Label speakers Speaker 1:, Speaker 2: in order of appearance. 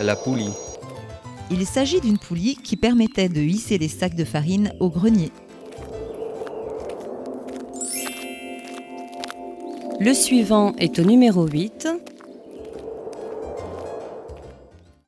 Speaker 1: La poulie.
Speaker 2: Il s'agit d'une poulie qui permettait de hisser les sacs de farine au grenier.
Speaker 3: Le suivant est au numéro 8.